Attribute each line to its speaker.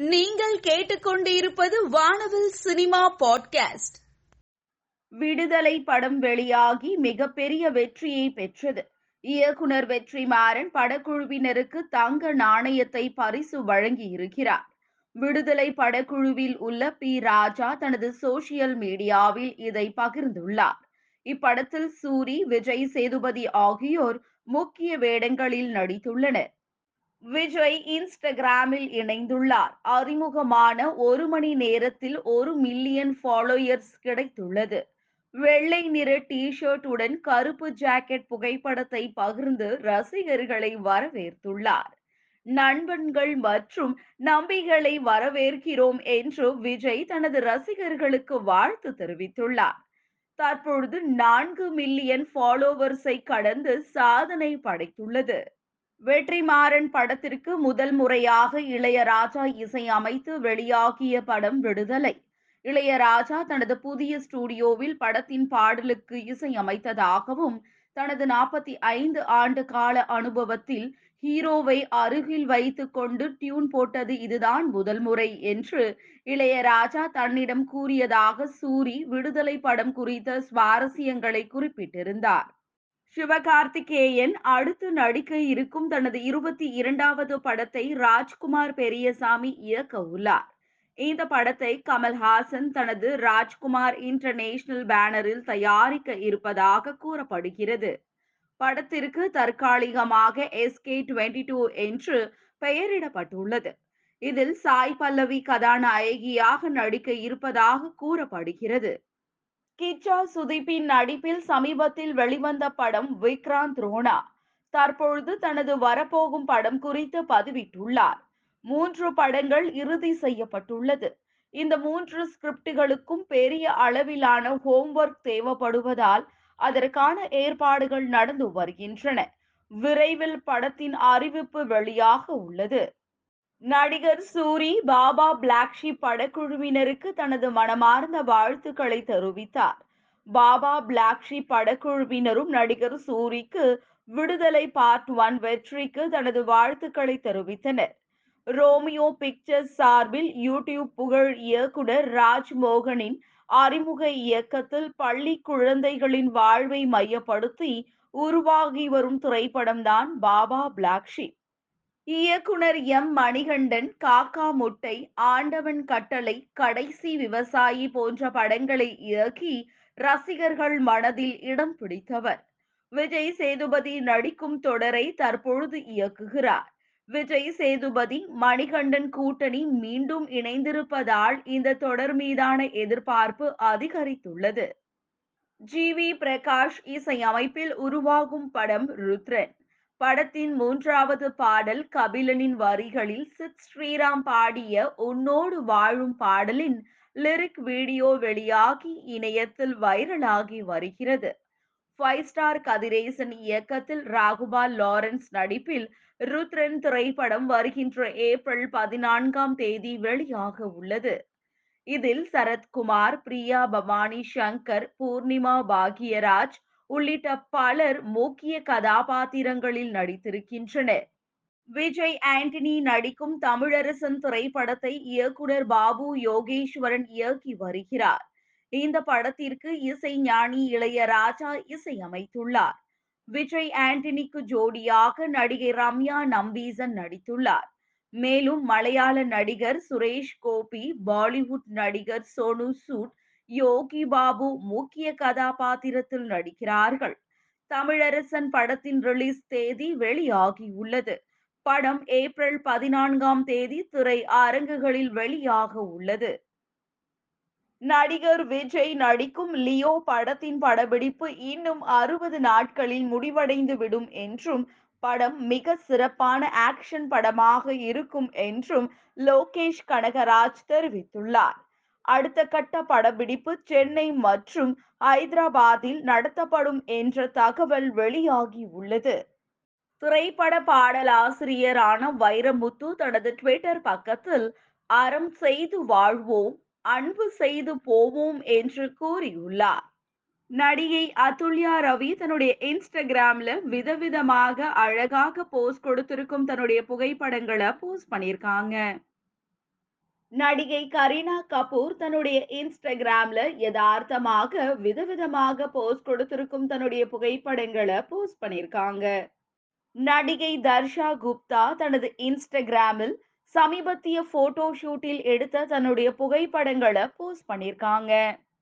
Speaker 1: நீங்கள் கேட்டுக்கொண்டிருப்பது வானவில் சினிமா பாட்காஸ்ட்.
Speaker 2: விடுதலை படம் வெளியாகி மிகப்பெரிய வெற்றியை பெற்றது. இயக்குனர் வெற்றி மாறன் படக்குழுவினருக்கு தங்க நாணயத்தை பரிசு வழங்கி இருக்கிறார் விடுதலை படக்குழுவில் உள்ள பி. ராஜா தனது சோசியல் மீடியாவில் இதை பகிர்ந்துள்ளார். இப்படத்தில் சூரி விஜய் சேதுபதி ஆகியோர் முக்கிய வேடங்களில் நடித்துள்ளனர். விஜய் இன்ஸ்டாகிராமில் இணைந்துள்ளார். அறிமுகமான ஒரு மணி நேரத்தில் ஒரு மில்லியன் ஃபாலோயர்ஸ் கிடைத்துள்ளது. வெள்ளை நிற டி உடன் கருப்பு ஜாக்கெட் புகைப்படத்தை பகிர்ந்து ரசிகர்களை வரவேற்றுள்ளார் நண்பன்கள் மற்றும் நம்பிகளை வரவேற்கிறோம் என்று விஜய் தனது ரசிகர்களுக்கு வாழ்த்து தெரிவித்துள்ளார். தற்பொழுது நான்கு மில்லியன் ஃபாலோவர்ஸை கடந்து சாதனை படைத்துள்ளது. வெற்றிமாறன் படத்திற்கு முதல் முறையாக இளையராஜா இசையமைத்து வெளியாகிய படம் விடுதலை. இளையராஜா தனது புதிய ஸ்டுடியோவில் படத்தின் பாடலுக்கு இசையமைத்ததாகவும் தனது நாற்பத்தி ஐந்து ஆண்டு கால அனுபவத்தில் ஹீரோவை அருகில் வைத்து கொண்டு டியூன் போட்டது இதுதான் முதல் முறை என்று இளையராஜா தன்னிடம் கூறியதாக சூரி விடுதலை படம் குறித்த சுவாரஸ்யங்களை குறிப்பிட்டிருந்தார். சிவகார்த்திகேயன் அடுத்து நடிக்க இருக்கும் தனது இருபத்தி இரண்டாவது படத்தை ராஜ்குமார் பெரியசாமி இயக்க உள்ளார். இந்த படத்தை கமல்ஹாசன் தனது ராஜ்குமார் இன்டர்நேஷனல் பேனரில் தயாரிக்க இருப்பதாக கூறப்படுகிறது. படத்திற்கு தற்காலிகமாக எஸ்கே டுவெண்ட்டி டூ என்று பெயரிடப்பட்டுள்ளது. இதில் சாய் பல்லவி கதாநாயகியாக நடிக்க இருப்பதாக கூறப்படுகிறது. கிச்சா சுதீப்பின் நடிப்பில் சமீபத்தில் வெளிவந்த படம் விக்ராந்த் ரோனா. தற்பொழுது தனது வரப்போகும் படம் குறித்து பதிவிட்டுள்ளார். மூன்று படங்கள் இறுதி செய்யப்பட்டுள்ளது. இந்த மூன்று ஸ்கிரிப்டுகளுக்கும் பெரிய அளவிலான ஹோம்ஒர்க் தேவைப்படுவதால் அதற்கான ஏற்பாடுகள் நடந்து வருகின்றன. விரைவில் படத்தின் அறிவிப்பு வெளியாக உள்ளது. நடிகர் சூரி பாபா பிளாக்ஷி படக்குழுவினருக்கு தனது மனமார்ந்த வாழ்த்துக்களை தெரிவித்தார். பாபா பிளாக்ஷி படக்குழுவினரும் நடிகர் சூரிக்கு விடுதலை பார்ட் ஒன் வெற்றிக்கு தனது வாழ்த்துக்களை தெரிவித்தனர். ரோமியோ பிக்சர்ஸ் சார்பில் யூடியூப் புகழ் இயக்குனர் ராஜ்மோகனின் அறிமுக இயக்கத்தில் பள்ளி குழந்தைகளின் வாழ்வை மையப்படுத்தி உருவாகி வரும் திரைப்படம்தான் பாபா பிளாக்ஷிப் இயக்குனர் எம். மணிகண்டன் காக்கா முட்டை ஆண்டவன் கட்டளை கடைசி விவசாயி போன்ற படங்களை இயக்கி ரசிகர்கள் மனதில் இடம் பிடித்தவர். விஜய் சேதுபதி நடிக்கும் தொடரை தற்பொழுது இயக்குகிறார். விஜய் சேதுபதி மணிகண்டன் கூட்டணி மீண்டும் இணைந்திருப்பதால் இந்த தொடர் மீதான எதிர்பார்ப்பு அதிகரித்துள்ளது. ஜி. வி. பிரகாஷ் இசையமைப்பில் உருவாகும் படம் ருத்ரன். படத்தின் மூன்றாவது பாடல் கபிலனின் வரிகளில் சித் ஸ்ரீராம் பாடிய உன்னோடு வாழும் பாடலின் லிரிக் வீடியோ வெளியாகி இணையத்தில் வைரலாகி வருகிறது. ஃபைவ் ஸ்டார் கதிரேசன் இயக்கத்தில் ராகுபால் லாரன்ஸ் நடிப்பில் ருத்ரன் திரைப்படம் வருகின்ற ஏப்ரல் பதினான்காம் தேதி வெளியாக உள்ளது. இதில் சரத்குமார் பிரியா பவானி சங்கர் பூர்ணிமா பாக்யராஜ் உள்ளிட்ட பலர் முக்கிய கதாபாத்திரங்களில் நடித்திருக்கின்றனர். விஜய் ஆண்டனி நடிக்கும் தமிழரசன் திரைப்படத்தை இயக்குனர் பாபு யோகேஸ்வரன் இயக்கி வருகிறார். இந்த படத்திற்கு இசை ஞானி இளையராஜா இசையமைத்துள்ளார். விஜய் ஆண்டனிக்கு ஜோடியாக நடிகை ரம்யா நம்பீசன் நடித்துள்ளார். மேலும் மலையாள நடிகர் சுரேஷ் கோபி பாலிவுட் நடிகர் சோனு சூட் யோகி பாபு முக்கிய கதாபாத்திரத்தில் நடிக்கிறார்கள். தமிழரசன் படத்தின் ரிலீஸ் தேதி வெளியாகியுள்ளது படம் ஏப்ரல் பதினான்காம் தேதி திரை அரங்குகளில் வெளியாக உள்ளது. நடிகர் விஜய் நடிக்கும் லியோ படத்தின் படப்பிடிப்பு இன்னும் அறுபது நாட்களில் முடிவடைந்து விடும் என்றும் படம் மிக சிறப்பான ஆக்ஷன் படமாக இருக்கும் என்றும் லோகேஷ் கனகராஜ் தெரிவித்துள்ளார். அடுத்த கட்ட படப்பிடிப்பு சென்னை மற்றும் ஹைதராபாத்தில் நடத்தப்படும் என்ற தகவல் வெளியாகி உள்ளது. திரைப்பட பாடலாசிரியரான வைரமுத்து தனது ட்விட்டர் பக்கத்தில் அறம் செய்து வாழ்வோம் அன்பு செய்து போவோம் என்று கூறியுள்ளார். நடிகை அதுல்யா ரவி தன்னுடைய இன்ஸ்டாகிராம்ல விதவிதமாக அழகாக போஸ்ட் கொடுத்திருக்கும் தன்னுடைய புகைப்படங்களை போஸ்ட் பண்ணியிருக்காங்க. நடிகை கரீனா கபூர் தன்னுடைய இன்ஸ்டாகிராம்ல யதார்த்தமாக விதவிதமாக போஸ்ட் கொடுத்திருக்கும் தன்னுடைய புகைப்படங்களை போஸ்ட் பண்ணியிருக்காங்க. நடிகை தர்ஷா குப்தா தனது இன்ஸ்டாகிராமில் சமீபத்திய போட்டோ ஷூட்டில் எடுத்த தன்னுடைய புகைப்படங்களை போஸ்ட் பண்ணியிருக்காங்க.